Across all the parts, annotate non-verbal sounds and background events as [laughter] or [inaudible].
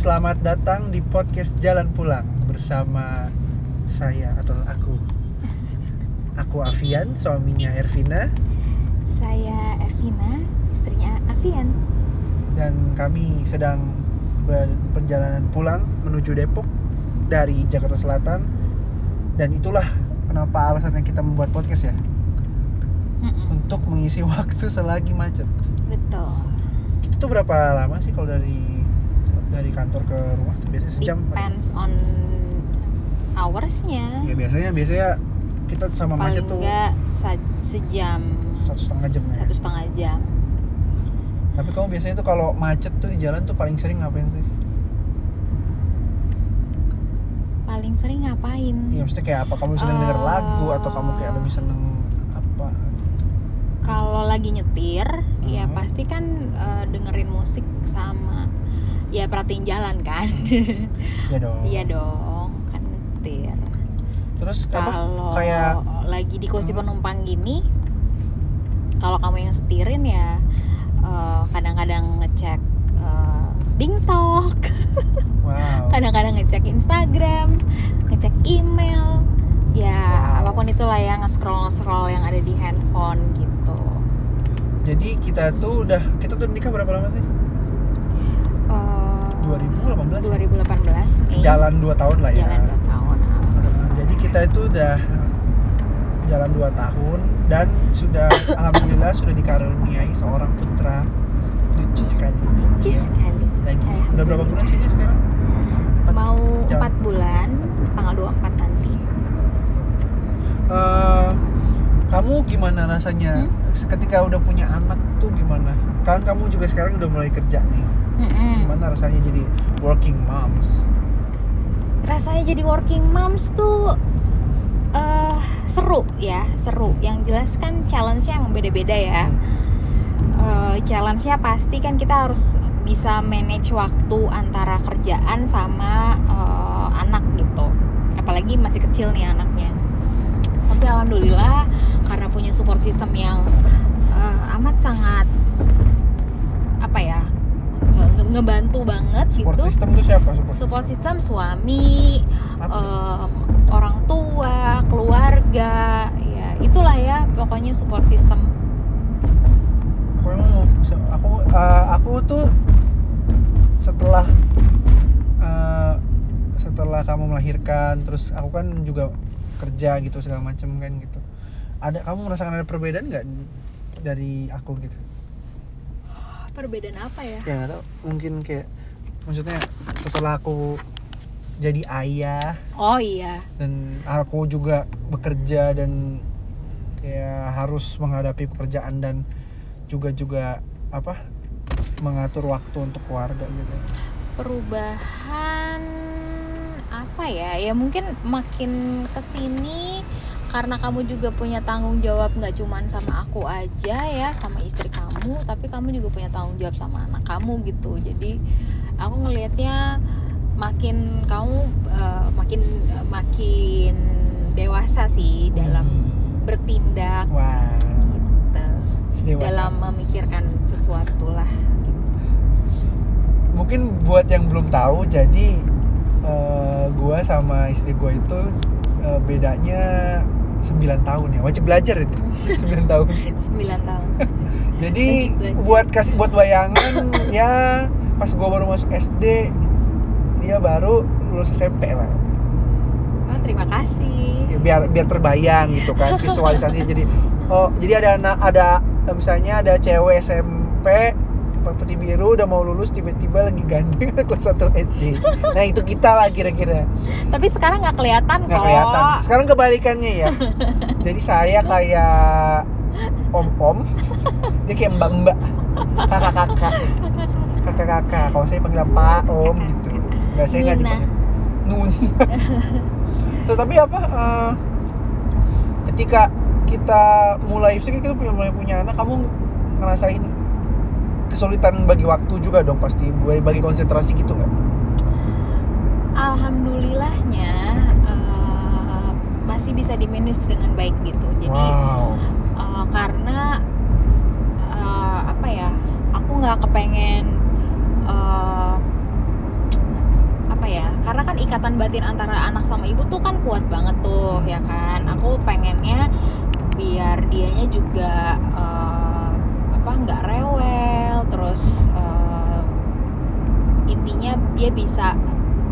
Selamat datang di podcast Jalan Pulang bersama saya atau aku. Aku Avian, suaminya Ervina Saya Ervina, istrinya Avian. dan kami sedang perjalanan pulang menuju Depok dari Jakarta Selatan dan itulah kenapa alasannya kita membuat podcast ya Mm-mm, untuk mengisi [laughs] waktu selagi macet. Betul. Itu berapa lama sih kalau dari dari kantor ke rumah tuh biasanya sejam? Depends on hoursnya. Ya biasanya biasanya kita sama macet Paling tuh enggak sejam, satu setengah jam ya. satu setengah jam. Tapi kamu biasanya tuh kalau macet tuh di jalan tuh paling sering ngapain sih? Paling sering ngapain? Iya maksudnya kayak apa? Kamu seneng denger Eh. lagu atau kamu kayak lebih seneng apa? Kalau lagi nyetir, ya Hmm. pasti kan eh, dengerin musik sama ya perhatiin jalan kan. Ya dong. Iya dong, kan nyetir. Terus kalau Kayak lagi di kursi Hmm. penumpang gini kalau kamu yang setirin ya eh, kadang-kadang ngecek eh, BingTalk [laughs] wow. kadang-kadang ngecek Instagram ngecek email ya Wow. apa pun itulah ya nge-scroll nge-scroll yang ada di handphone gitu Jadi kita tuh udah kita tuh nikah berapa lama sih? Eh, 2018 ya? 2018 Mei Jalan 2 tahun lah ya. jalan 2 tahun Uh, jadi kita itu udah jalan 2 tahun dan sudah [laughs] alhamdulillah sudah dikaruniai seorang putra lucu sekali. lucu Ya. sekali Lagi Alhamdulillah. udah berapa bulan sih sekarang? Empat mau jam. 4 bulan tanggal 24 nanti Eh, kamu gimana rasanya Hmm? ketika udah punya anak tuh gimana? Kan kamu juga sekarang udah mulai kerja nih. Mm-mm. Gimana rasanya jadi working moms? rasanya jadi working moms tuh eh seru ya seru. Yang jelas kan challenge-nya emang beda-beda ya. Eh, challenge-nya pasti kan kita harus bisa manage waktu antara kerjaan sama eh, anak gitu. Apalagi masih kecil nih anaknya. Tapi alhamdulillah karena punya support system yang eh, amat sangat ngebantu banget Support gitu. system itu siapa? Support, support system suami Apa? em, orang tua keluarga ya itulah ya pokoknya support system. Aku emang aku eh, aku tuh setelah eh, setelah kamu melahirkan terus aku kan juga kerja gitu segala macem kan gitu. Ada kamu merasakan ada perbedaan nggak dari aku gitu perbedaan apa ya? Ya tahu. Mungkin kayak maksudnya setelah aku jadi ayah oh iya. dan aku juga bekerja dan kayak harus menghadapi pekerjaan dan juga juga apa mengatur waktu untuk keluarga gitu. Perubahan apa ya? Ya mungkin makin ke sini karena kamu juga punya tanggung jawab nggak cuman sama aku aja ya sama istri kamu tapi kamu juga punya tanggung jawab sama anak kamu gitu. Jadi aku ngelihatnya makin kamu eh, makin makin dewasa sih dalam bertindak wah. gitu. Dalam memikirkan sesuatu lah gitu. mungkin buat yang belum tahu jadi eh, gua sama istri gua itu eh, bedanya 9 tahun ya wajib belajar itu. [laughs] 9 tahun. 9 tahun. [laughs] Jadi buat kasih buat bayangan [coughs] ya pas gua baru masuk SD dia baru lulus SMP lah. Oh terima kasih. Ya, biar biar terbayang gitu kan [laughs] visualisasi jadi oh jadi ada anak ada misalnya ada cewek SMP putih biru udah mau lulus tiba-tiba lagi gandeng [laughs] kelas 1 SD nah itu kita lah kira-kira. Tapi sekarang nggak kelihatan nggak kok. Kelihatan sekarang kebalikannya ya. Jadi saya kayak om-om. Dia kayak mbak-mbak. Kakak-kakak. Kakak-kakak. Kalau saya panggil pak om gitu. Nggak saya nggak dipanggil. Nun. [laughs] Tuh, tapi apa eh, ketika kita mulai sih kita punya mulai punya anak kamu ngerasain kesulitan bagi waktu juga dong pasti bagi bagi konsentrasi gitu nggak? Alhamdulillahnya eh, masih bisa di manage dengan baik gitu. Jadi wow. eh, karena eh, apa ya aku nggak kepengen eh, ya karena kan ikatan batin antara anak sama ibu tuh kan kuat banget tuh ya kan? Aku pengennya biar dianya juga eh, apa nggak rewel terus eh, intinya dia bisa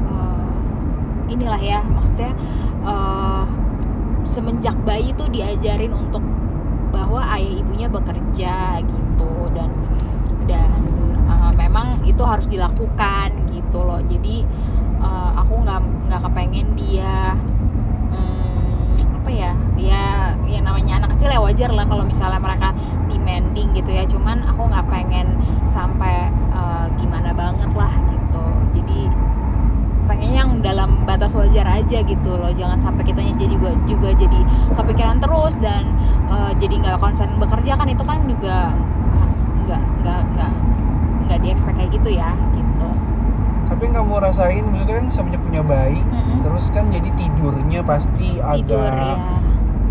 eh, inilah ya maksudnya eh, semenjak bayi tuh diajarin untuk bahwa ayah ibunya bekerja gitu dan dan uh, memang itu harus dilakukan gitu loh. Jadi uh, aku nggak nggak kepengen dia hmm, apa ya ya ya namanya anak kecil ya wajar lah kalau misalnya mereka demanding gitu ya. Cuman aku nggak pengen sampai uh, gimana banget lah gitu. Jadi pengen yang dalam batas wajar aja gitu loh. Jangan sampai kitanya jadi juga, juga jadi kepikiran terus dan uh, jadi nggak konsen bekerja kan itu kan juga nggak nggak nggak nggak di expect kayak gitu ya gitu. Tapi nggak mau rasain maksudnya kan semenjak punya bayi Mm-mm. terus kan jadi tidurnya pasti tidur agak ya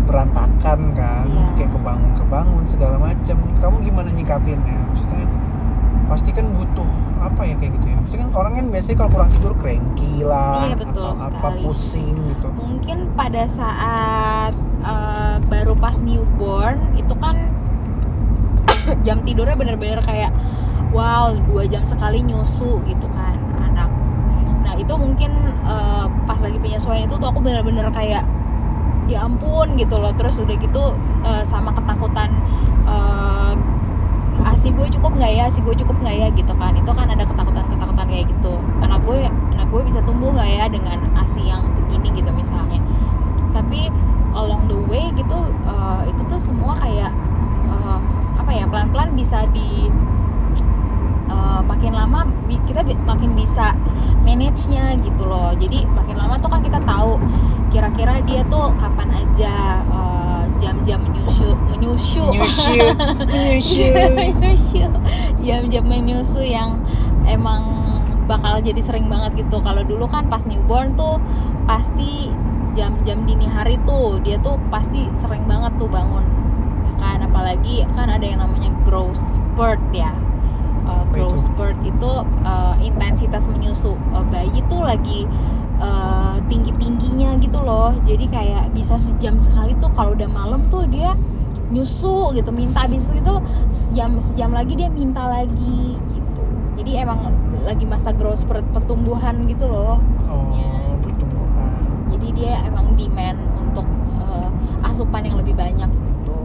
berantakan kan Iya. kayak kebangun kebangun segala macem. Kamu gimana nyikapinnya? Maksudnya pasti kan butuh apa ya kayak gitu ya? Maksudnya kan orang kan biasanya kalau kurang tidur cranky lah Iya, betul atau apa sekali. pusing gitu. Mungkin pada saat uh, baru pas newborn itu kan [coughs] jam tidurnya bener-bener kayak wow dua jam sekali nyusu gitu kan anak. Nah itu mungkin uh, pas lagi penyesuaian itu tuh aku bener-bener kayak ya ampun gitu loh. Terus udah gitu uh, sama ketakutan uh, asi gue cukup nggak ya? Asi gue cukup nggak ya? gitu kan. Itu kan ada ketakutan ketakutan kayak gitu. Anak gue anak gue bisa tumbuh nggak ya dengan asi yang segini gitu misalnya. Tapi along the way gitu uh, itu tuh semua kayak uh, apa ya pelan pelan bisa di makin lama kita makin bisa manage nya gitu loh. Jadi makin lama tuh kan kita tahu kira-kira dia tuh kapan aja uh, jam-jam menyusu menyusu. Nyusu [laughs] nyusu menyusu. Jam-jam menyusu yang emang bakal jadi sering banget gitu. Kalau dulu kan pas newborn tuh pasti jam-jam dini hari tuh dia tuh pasti sering banget tuh bangun. Kan apalagi kan ada yang namanya growth spurt ya. Uh, growth spurt itu uh, intensitas menyusu. Uh, bayi tuh lagi uh, tinggi-tingginya gitu loh. Jadi kayak bisa sejam sekali tuh kalau udah malam tuh dia nyusu gitu minta habis itu sejam sejam lagi dia minta lagi gitu. Jadi emang lagi masa growth pertumbuhan gitu loh maksudnya. Oh pertumbuhan. Jadi dia emang demand untuk uh, asupan yang lebih banyak gitu.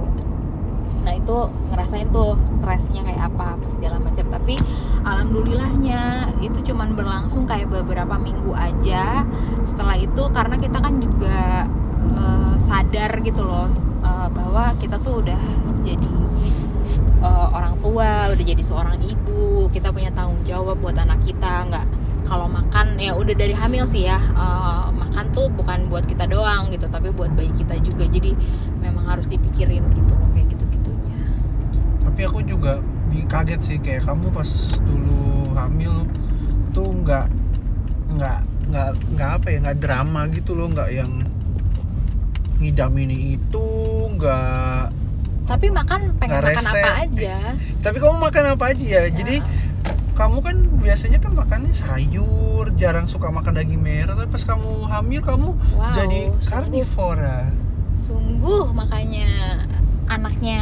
Nah itu ngerasain tuh stresnya kayak apa apa segala macam. Tapi alhamdulillahnya itu cuman berlangsung kayak beberapa minggu aja. Setelah itu karena kita kan juga uh, sadar gitu loh uh, bahwa kita tuh udah jadi uh, orang tua udah jadi seorang ibu kita punya tanggung jawab buat anak kita nggak kalau makan ya udah dari hamil sih ya uh, makan tuh bukan buat kita doang gitu tapi buat bayi kita juga. Jadi memang harus dipikirin gitu loh kayak gitu gitunya tapi aku juga kaget sih kayak kamu pas dulu hamil tuh nggak nggak nggak nggak apa ya nggak drama gitu loh nggak yang ngidam ini itu nggak tapi makan pengen Nggak makan apa aja? Tapi kamu makan apa aja ya. Jadi kamu kan biasanya kan makannya sayur jarang suka makan daging merah tapi pas kamu hamil kamu wow jadi sungguh, karnivora. Sungguh makanya anaknya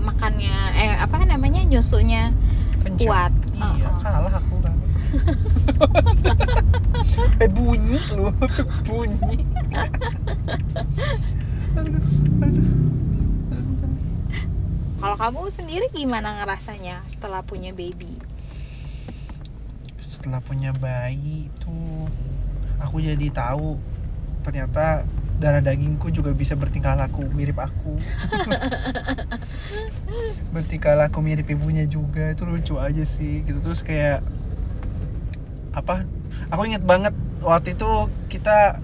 makannya eh apa namanya nyusunya kencang Kuat. iya Uh-uh. kalah aku kan [laughs] eh bunyi lu [laughs] bunyi aduh, aduh. kalau kamu sendiri gimana ngerasanya setelah punya baby setelah punya bayi itu aku jadi tahu ternyata darah dagingku juga bisa bertingkah laku mirip aku. [laughs] Bertingkah laku mirip ibunya juga itu lucu aja sih gitu. Terus kayak apa aku inget banget waktu itu kita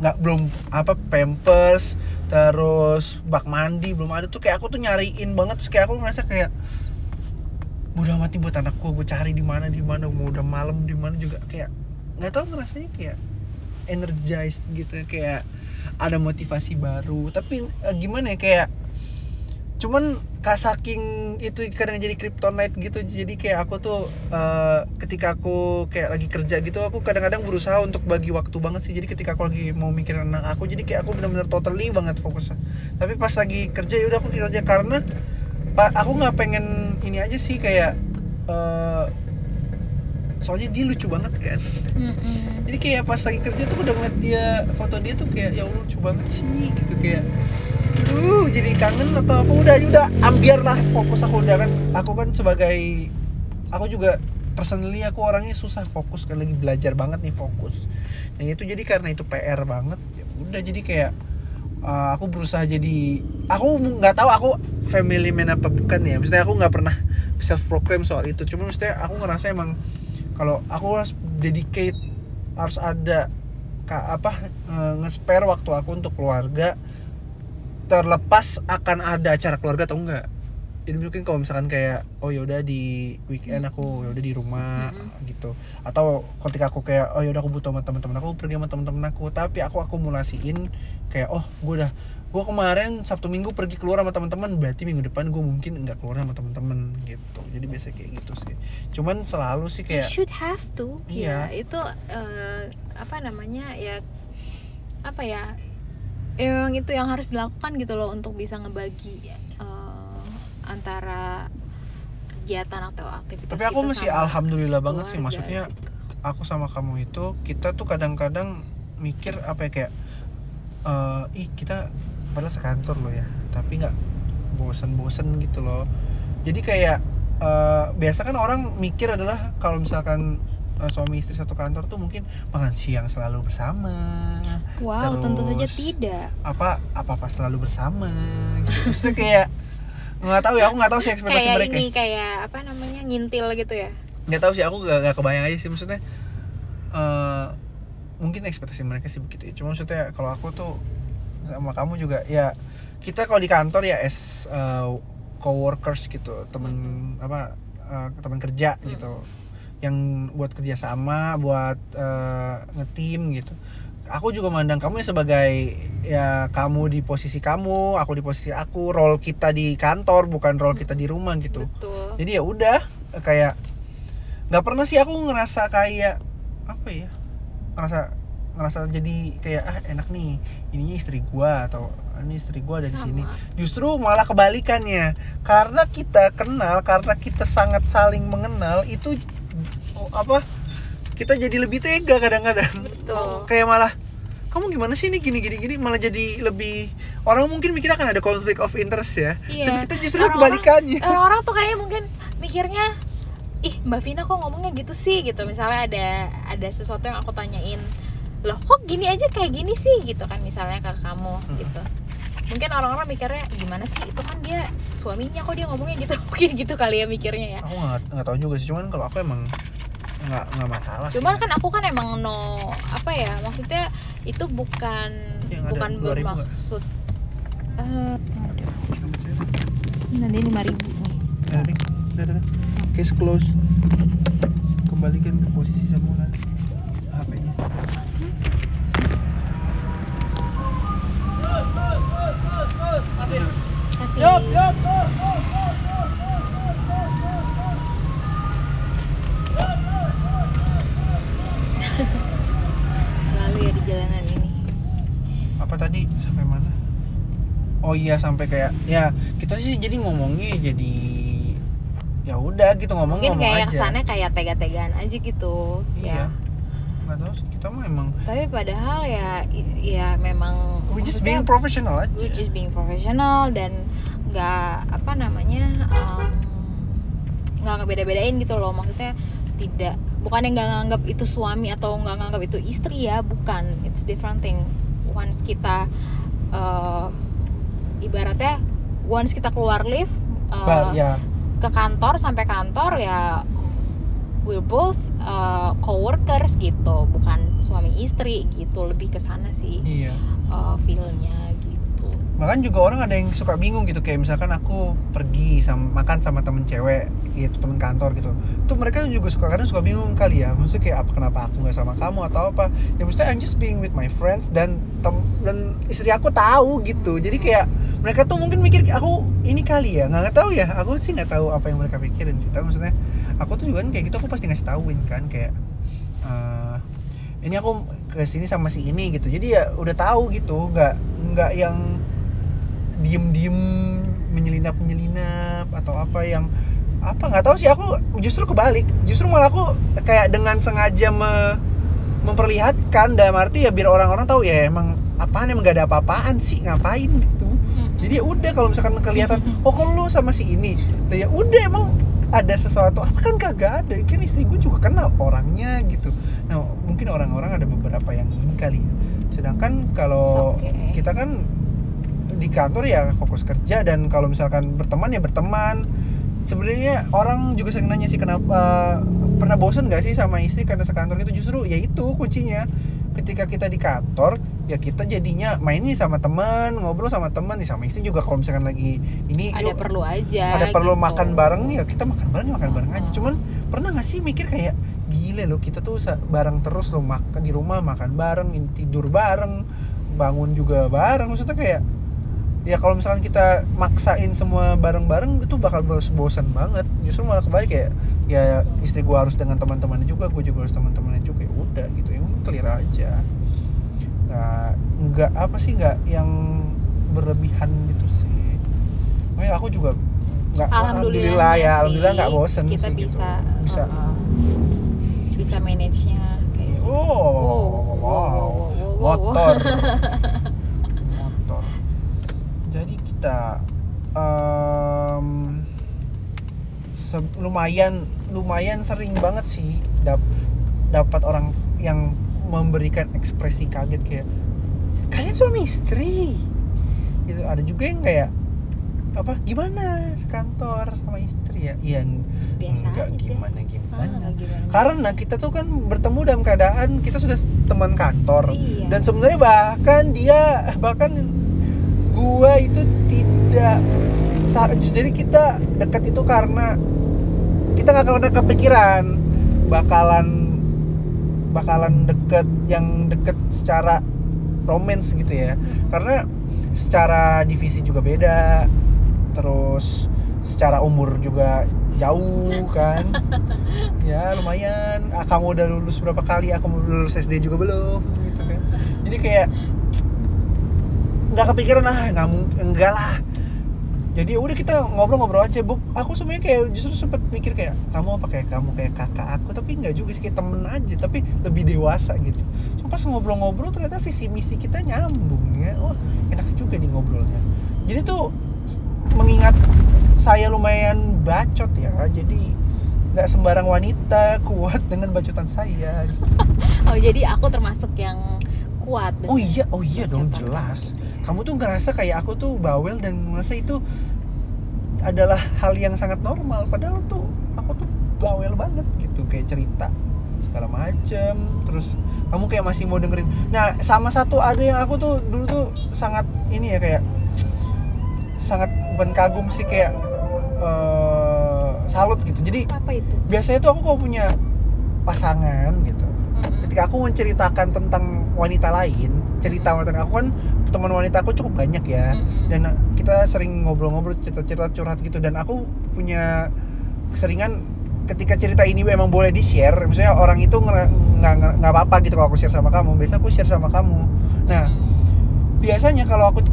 nggak belum apa pampers terus bak mandi belum ada tuh kayak aku tuh nyariin banget. Terus kayak aku ngerasa kayak udah mati buat anakku gue cari di mana di mana mau udah malam di mana juga. Kayak nggak tahu ngerasanya kayak energized gitu kayak ada motivasi baru. Tapi eh, gimana ya kayak cuman kak saking itu kadang jadi kryptonite gitu jadi kayak aku tuh eh, ketika aku kayak lagi kerja gitu aku kadang-kadang berusaha untuk bagi waktu banget sih. Jadi ketika aku lagi mau mikirin anak aku jadi kayak aku benar-benar totally banget fokusnya. Tapi pas lagi kerja ya udah aku kerja. Karena pak aku nggak pengen ini aja sih kayak eh, soalnya dia lucu banget kan. Mm-mm. jadi kayak pas lagi kerja tuh udah ngeliat dia foto dia tuh kayak ya Allah lucu banget sih gitu kayak. Uh jadi kangen atau apa? Udah udah ambiar lah fokus aku. Udah kan aku kan sebagai aku juga personally aku orangnya susah fokus kan lagi belajar banget nih fokus. Dan itu jadi karena itu PR banget ya udah. Jadi kayak uh, aku berusaha jadi aku nggak tahu aku family man apa bukan ya. Maksudnya aku nggak pernah self proclaim soal itu. Cuma maksudnya aku ngerasa emang kalau aku harus dedicate harus ada apa eh, nge-spare waktu aku untuk keluarga terlepas akan ada acara keluarga atau enggak jadi mungkin kalau misalkan kayak oh yaudah di weekend aku yaudah di rumah Mm-mm. gitu. Atau ketika aku kayak oh yaudah aku butuh sama teman-teman aku pergi sama teman-teman aku. Tapi aku akumulasiin kayak oh gue udah gue kemarin sabtu minggu pergi keluar sama teman-teman. Berarti minggu depan gue mungkin nggak keluar sama teman-teman gitu. Jadi biasa kayak gitu sih. Cuman selalu sih You kayak should have to. Iya. ya itu eh, apa namanya ya apa ya emang itu yang harus dilakukan gitu loh untuk bisa ngebagi antara kegiatan atau aktivitas tapi aku masih alhamdulillah banget sih maksudnya gitu. aku sama kamu itu kita tuh kadang-kadang mikir apa ya kayak eh, ih kita padahal sekantor loh ya tapi nggak bosen-bosen gitu loh. Jadi kayak eh, biasa kan orang mikir adalah kalau misalkan eh, suami istri satu kantor tuh mungkin makan siang selalu bersama wow tentu saja terus tidak. apa apa apa selalu bersama gitu. Maksudnya kayak nggak tahu ya aku nggak tahu sih ekspektasi kayak mereka ini kayak apa namanya ngintil gitu ya? Nggak tahu sih aku gak, gak kebayang aja sih maksudnya eh mungkin ekspektasi mereka sih begitu ya. Cuma maksudnya kalau aku tuh sama kamu juga ya kita kalau di kantor ya as uh, coworkers gitu temen apa eh, teman kerja gitu. Yang buat kerjasama buat eh, ngetim gitu aku juga mandang kamu ya sebagai ya kamu di posisi kamu aku di posisi aku role kita di kantor bukan role kita di rumah gitu. Betul. Jadi ya udah kayak nggak pernah sih aku ngerasa kayak apa ya ngerasa ngerasa jadi kayak ah enak nih ininya istri gua atau "Ah, ini istri gua ada di sini. Justru malah kebalikannya karena kita kenal karena kita sangat saling mengenal itu oh, apa kita jadi lebih tega kadang-kadang Betul. kayak malah kamu gimana sih ini gini gini gini? Malah jadi lebih orang mungkin mikirnya kan ada conflict of interest ya. Iya. tapi kita justru Orang-orang- kebalikannya. orang-orang tuh kayak mungkin mikirnya ih mbak Vina kok ngomongnya gitu sih? Gitu. Misalnya ada ada sesuatu yang aku tanyain loh kok gini aja kayak gini sih? Gitu kan misalnya ke kamu Hmm. gitu. Mungkin orang-orang mikirnya gimana sih? Itu kan dia suaminya kok dia ngomongnya gitu. [laughs] Mungkin gitu kali ya mikirnya ya. Aku nggak tahu juga sih. Cuman kalau aku emang nggak nggak masalah cuman sih. kan aku kan emang no apa ya maksudnya itu bukan Yang bukan 2.000 nggak? bermaksud eh nanti lima ribu nih. Udah. Udah, udah, case close kembalikan ke posisi semula HP-nya kasih. Selalu tadi sampai mana? Oh iya sampai kayak ya kita sih jadi ngomongnya jadi ya udah gitu ngomong mungkin ngomong kayak aja. kesannya kayak tega-tegaan aja gitu iya. ya. Nggak tahu sih kita mah emang tapi padahal ya ya memang we just being professional aja. we just being professional dan nggak apa namanya um, nggak ngebeda-bedain gitu loh. Maksudnya tidak bukan yang nggak nganggap itu suami atau nggak nganggap itu istri ya bukan. It's different thing once kita uh, ibaratnya once kita keluar lift uh, Ba- ya. ke kantor sampai kantor ya we're both uh, coworkers gitu bukan suami istri gitu lebih ke sana sih iya. uh, feelnya bahkan juga orang ada yang suka bingung gitu kayak misalkan aku pergi sama makan sama temen cewek gitu temen kantor gitu. Tuh mereka juga suka kadang suka bingung kali ya maksudnya kayak apa kenapa aku nggak sama kamu atau apa. Ya maksudnya I'm just being with my friends dan tem dan istri aku tahu gitu. Jadi kayak mereka tuh mungkin mikir aku ini kali ya. Nggak tahu ya aku sih nggak tahu apa yang mereka pikirin sih. Tapi maksudnya aku tuh juga kan kayak gitu aku pasti ngasih tahuin kan kayak eh, ini aku ke sini sama si ini gitu. Jadi ya udah tahu gitu nggak nggak yang diem-diem menyelinap menyelinap atau apa yang apa nggak tahu sih aku justru kebalik. Justru malah aku kayak dengan sengaja me- memperlihatkan dalam arti ya biar orang-orang tahu ya emang apaan emang gak ada apa-apaan sih ngapain gitu. Jadi ya udah kalau misalkan kelihatan oh kalau lu sama si ini? Nah ya udah emang ada sesuatu apa kan kagak ada kan istri gue juga kenal orangnya gitu. Nah mungkin orang-orang ada beberapa yang ini kali ya. Sedangkan kalau okay. kita kan di kantor ya fokus kerja dan kalau misalkan berteman ya berteman. Sebenarnya orang juga sering nanya sih kenapa pernah bosen gak sih sama istri karena sekantor itu justru ya itu kuncinya. Ketika kita di kantor ya kita jadinya main nih sama teman ngobrol sama teman. Nih sama istri juga kalau misalkan lagi ini ada yuk, perlu aja ada perlu gitu. makan bareng nih ya kita makan bareng ya makan bareng aja. Cuman pernah gak sih mikir kayak gile loh kita tuh bareng terus loh makan di rumah makan bareng tidur bareng bangun juga bareng. Maksudnya kayak ya kalau misalkan kita maksain semua bareng-bareng itu bakal bos- bosan banget. Justru malah kebalik kayak ya istri gua harus dengan teman-temannya juga gue juga harus teman-temannya juga. Ya udah gitu. Yang clear aja. Nggak nggak apa sih nggak yang berlebihan gitu sih. Makanya aku juga nggak alhamdulillah ya alhamdulillah nggak bosen kita sih bisa gitu. bisa uh, bisa manage nya kayak gitu. oh Wow, wow, wow, wow, wow, wow. motor motor jadi kita se- lumayan lumayan sering banget sih dap dapat orang yang memberikan ekspresi kaget kayak kalian suami istri? Gitu. Ada juga yang kayak apa gimana sekantor sama istri ya? Iya Biasa enggak gimana Ah, gimana nggak gimana. karena kita tuh kan bertemu dalam keadaan kita sudah teman kantor. Iya. dan sebenarnya bahkan dia bahkan gua itu tidak jadi kita dekat itu karena kita nggak pernah kepikiran bakalan bakalan deket yang deket secara romance gitu ya. Karena secara divisi juga beda terus secara umur juga jauh kan. [laughs] Ya lumayan. Ah, kamu udah lulus berapa kali? Aku lulus SD juga belum gitu kan. Jadi kayak nggak kepikiran ah nggak mungkin enggak lah. Jadi udah kita ngobrol-ngobrol aja bu. Aku sebenarnya kayak justru sempet mikir kayak kamu apa kayak kamu kayak kakak aku? Tapi nggak juga sih kayak temen aja tapi lebih dewasa gitu. Cuma pas ngobrol-ngobrol ternyata visi misi kita nyambung ya. Oh enak juga nih ngobrolnya. Jadi tuh mengingat saya lumayan bacot ya jadi nggak sembarang wanita kuat dengan bacotan saya. [laughs] Oh jadi aku termasuk yang kuat Oh iya, oh iya dong jelas. Kamu tuh ngerasa kayak aku tuh bawel dan merasa itu adalah hal yang sangat normal. Padahal tuh aku tuh bawel banget gitu kayak cerita segala macem. Terus kamu kayak masih mau dengerin. Nah sama satu ada yang aku tuh dulu tuh sangat ini ya kayak sangat bukan kagum sih kayak eh, salut gitu. Jadi apa itu biasanya tuh aku kalau punya pasangan gitu ketika aku menceritakan tentang wanita lain cerita wanita aku kan teman wanita aku cukup banyak ya. Mm-mm. dan kita sering ngobrol-ngobrol cerita-cerita curhat gitu. Dan aku punya keseringan ketika cerita ini memang boleh di share misalnya orang itu nggak apa-apa gitu kalau aku share sama kamu. Biasa aku share sama kamu. Nah Mm-mm. biasanya kalau aku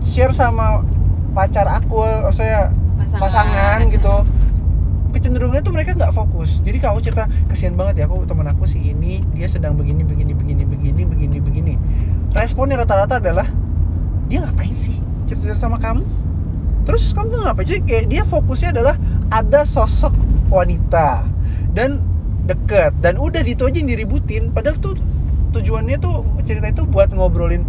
share sama pacar aku saya pasangan, pasangan gitu kecenderungannya tuh mereka nggak fokus. Jadi kalau cerita kesian banget ya aku teman aku si ini dia sedang begini begini begini begini begini begini. Responnya rata-rata adalah dia ngapain sih cerita sama kamu? Terus kamu ngapain? Sih kayak dia fokusnya adalah ada sosok wanita dan deket. Dan udah itu aja yang diributin. Padahal tuh tujuannya tuh cerita itu buat ngobrolin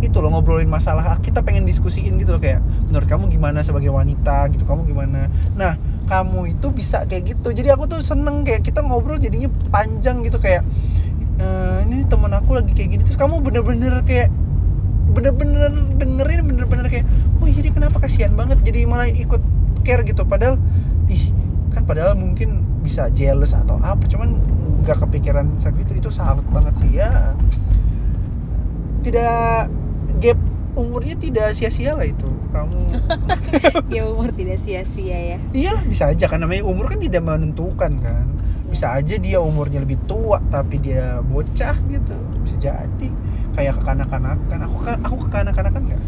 itu loh ngobrolin masalah ah, kita pengen diskusiin gitu loh kayak menurut kamu gimana sebagai wanita? Gitu kamu gimana? Nah kamu itu bisa kayak gitu. Jadi aku tuh seneng kayak kita ngobrol jadinya panjang gitu kayak "Eh, ini temen aku lagi kayak gini. Terus kamu bener-bener kayak bener-bener dengerin bener-bener kayak oh iya dia kenapa kasihan banget. Jadi malah ikut care gitu. Padahal ih kan padahal mungkin bisa jealous atau apa cuman nggak kepikiran saat itu. Itu salut banget sih ya. Tidak gap umurnya tidak sia-sia lah itu. Kamu [laughs] ya umur tidak sia-sia ya. Iya bisa aja kan namanya umur kan tidak menentukan kan. Bisa aja dia umurnya lebih tua tapi dia bocah gitu. Bisa jadi. Kayak kekanak-kanakan. Aku aku kekanak-kanakan nggak?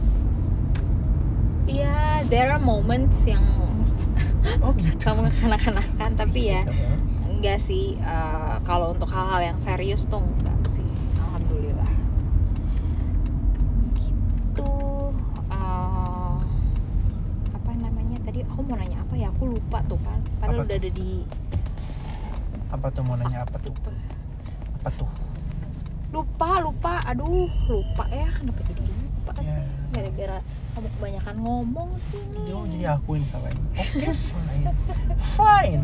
Iya, there are moments yang oh gitu. [laughs] kamu kekanak-kanakan tapi ya Iya. enggak sih eh, kalau untuk hal-hal yang serius tuh enggak sih alhamdulillah gitu eh, apa namanya tadi aku mau nanya apa ya aku lupa tuh kan padahal Apa udah ada di apa tuh mau nanya apa tuh? Apa tuh? Lupa lupa. Aduh lupa ya. Kenapa jadi lupa ya. Gara-gara kamu kebanyakan ngomong sih nih. Jadi aku yang salahin. Oke fine fine.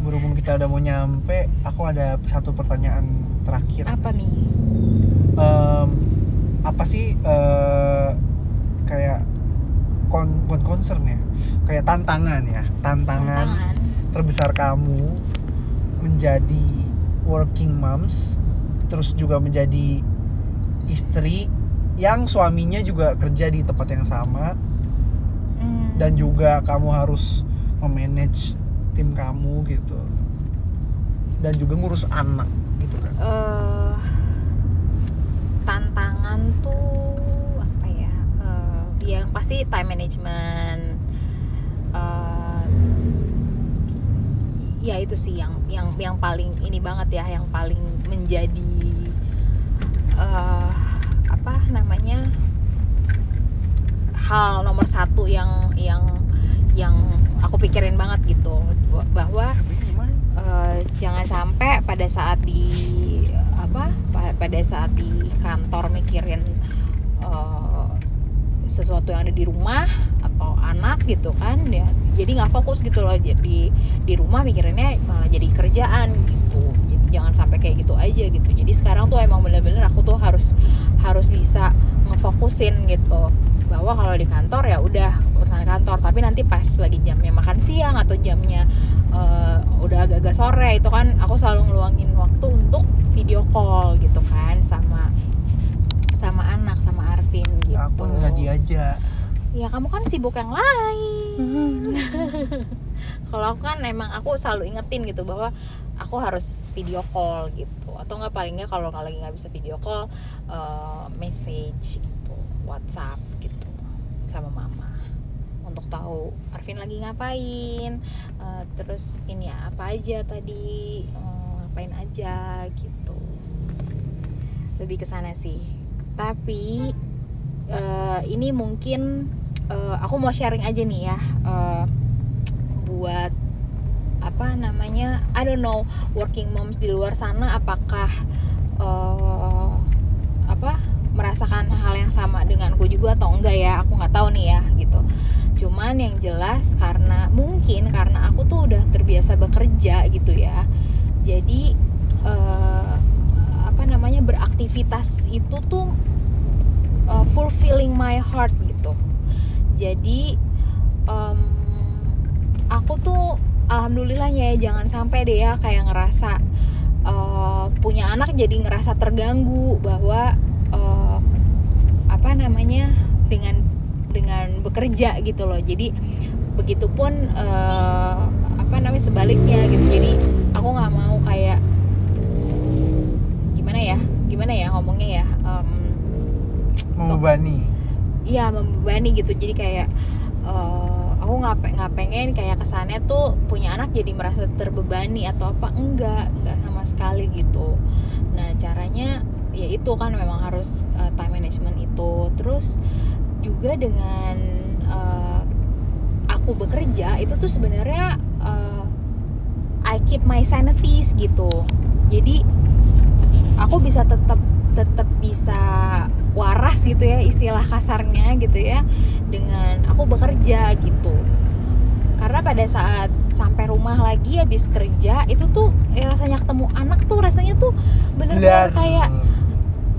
Berhubung kita udah mau nyampe aku ada satu pertanyaan terakhir. Apa nih? Em, apa sih eh, kayak kon bukan concern ya kayak tantangan ya. Tantangan. Tantangan terbesar kamu menjadi working moms terus juga menjadi istri yang suaminya juga kerja di tempat yang sama. Hmm. dan juga kamu harus memanage tim kamu gitu. Dan juga ngurus anak gitu kan. Eh tantangan tuh apa ya? Eh, yang pasti time management ya itu sih yang yang yang paling ini banget ya yang paling menjadi eh, apa namanya hal nomor satu yang yang yang aku pikirin banget gitu. Bahwa eh, jangan sampai pada saat di apa pa- pada saat di kantor mikirin eh, sesuatu yang ada di rumah atau anak gitu kan ya jadi nggak fokus gitu loh. Jadi di rumah mikirinnya malah jadi kerjaan gitu. Jadi jangan sampai kayak gitu aja gitu. Jadi sekarang tuh emang bener-bener aku tuh harus harus bisa ngefokusin gitu. Bahwa kalau di kantor ya udah urusan kantor. Tapi nanti pas lagi jamnya makan siang atau jamnya eh, udah agak-agak sore itu kan aku selalu ngeluangin waktu untuk video call gitu kan sama sama anak sama Arvin gitu. Ya, aku nggak diajak ya kamu kan sibuk yang lain. [laughs] Kalau aku kan emang aku selalu ingetin gitu bahwa aku harus video call gitu. Atau nggak paling nggak kalau kalau lagi nggak bisa video call eh, message gitu WhatsApp gitu sama mama. Untuk tahu Arvin lagi ngapain eh, terus ini ya apa aja tadi eh, ngapain aja gitu. Lebih ke sana sih. Tapi eh, ini mungkin eh, aku mau sharing aja nih ya eh, buat apa namanya I don't know working moms di luar sana apakah eh, apa merasakan hal yang sama denganku juga atau enggak ya aku nggak tahu nih ya gitu. Cuman yang jelas karena mungkin karena aku tuh udah terbiasa bekerja gitu ya jadi eh, apa namanya beraktivitas itu tuh uh, fulfilling my heart jadi em, aku tuh alhamdulillahnya ya jangan sampai deh ya kayak ngerasa eh, punya anak jadi ngerasa terganggu bahwa eh, apa namanya dengan dengan bekerja gitu loh. Jadi begitupun eh, apa namanya sebaliknya gitu. Jadi aku nggak mau kayak gimana ya gimana ya ngomongnya ya Em, membebani Iya membebani gitu. Jadi kayak eh, aku nggak nggak pengen kayak kesannya tuh punya anak jadi merasa terbebani atau apa. Enggak enggak sama sekali gitu. Nah caranya ya itu kan memang harus eh, time management itu. Terus juga dengan eh, aku bekerja itu tuh sebenarnya eh, I keep my sanities gitu. Jadi aku bisa tetap tetap bisa waras gitu ya istilah kasarnya gitu ya dengan aku bekerja gitu. Karena pada saat sampai rumah lagi habis kerja itu tuh eh, rasanya ketemu anak tuh rasanya tuh bener-bener kayak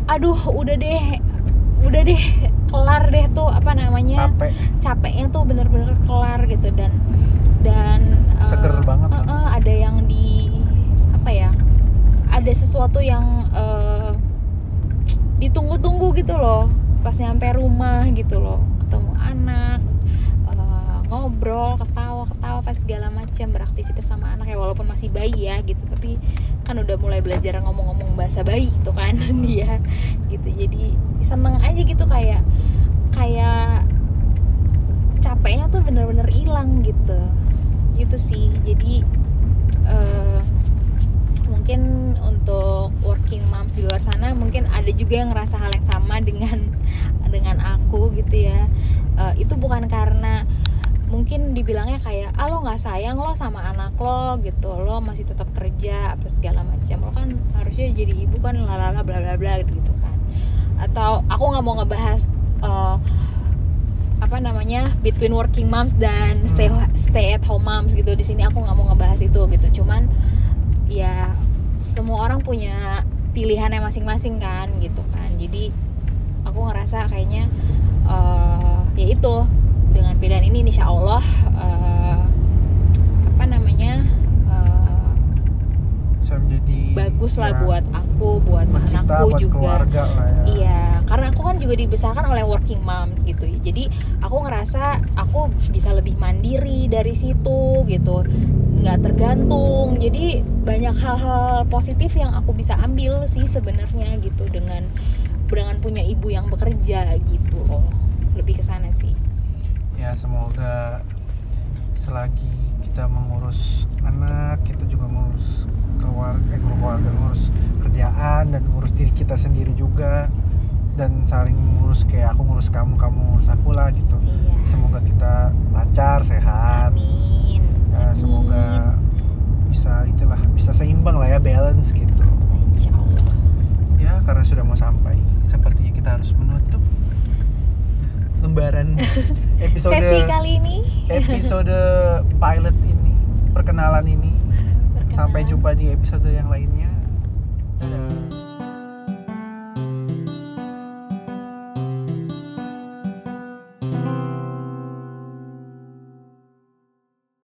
aduh udah deh udah deh kelar deh tuh apa namanya capek. capeknya tuh bener-bener kelar gitu. Dan dan eh, Seger banget eh, langsung. eh, ada yang di apa ya ada sesuatu yang eh, ditunggu-tunggu gitu loh. Pas nyampe rumah gitu loh. Ketemu anak eh, ngobrol ketawa ketawa pas segala macam beraktivitas sama anak ya walaupun masih bayi ya gitu. Tapi kan udah mulai belajar ngomong-ngomong bahasa bayi gitu kan [laughs] dia gitu. Jadi seneng aja gitu kayak kayak capeknya tuh bener-bener hilang gitu. Gitu sih. Jadi eh, mungkin untuk working moms di luar sana mungkin ada juga yang ngerasa hal yang sama dengan [laughs] dengan aku gitu ya. Eh, itu bukan karena mungkin dibilangnya kayak ah lo nggak sayang lo sama anak lo gitu lo masih tetap kerja apa segala macam. Lo kan harusnya jadi ibu kan lalala bla bla bla gitu kan. Atau aku nggak mau ngebahas eh, apa namanya between working moms dan stay stay at home moms gitu. Di sini aku nggak mau ngebahas itu gitu. Cuman ya semua orang punya pilihannya masing-masing kan gitu kan jadi aku ngerasa kayaknya eh, ya itu dengan pilihan ini insya Allah eh, apa namanya bisa menjadi bagus lah ya, buat aku buat, buat kita anakku buat juga keluarga lah ya Iya, karena aku kan juga dibesarkan oleh working moms gitu. Jadi aku ngerasa aku bisa lebih mandiri dari situ gitu, nggak tergantung. Jadi banyak hal-hal positif yang aku bisa ambil sih sebenarnya gitu dengan dengan punya ibu yang bekerja gitu loh. Lebih ke sana sih. ya semoga selagi kita mengurus anak kita juga ngurus keluarga eh, keluarga ngurus kerjaan dan ngurus diri kita sendiri juga dan saling ngurus kayak aku ngurus kamu kamu ngurus aku lah gitu Iya. semoga kita lancar sehat Amin. ya Amin. semoga bisa itulah bisa seimbang lah ya balance gitu Insya Allah. ya karena sudah mau sampai sepertinya kita harus menutup lembaran [laughs] episode Sesi kali ini episode pilot ini perkenalan ini sampai Perkenalan. jumpa di episode yang lainnya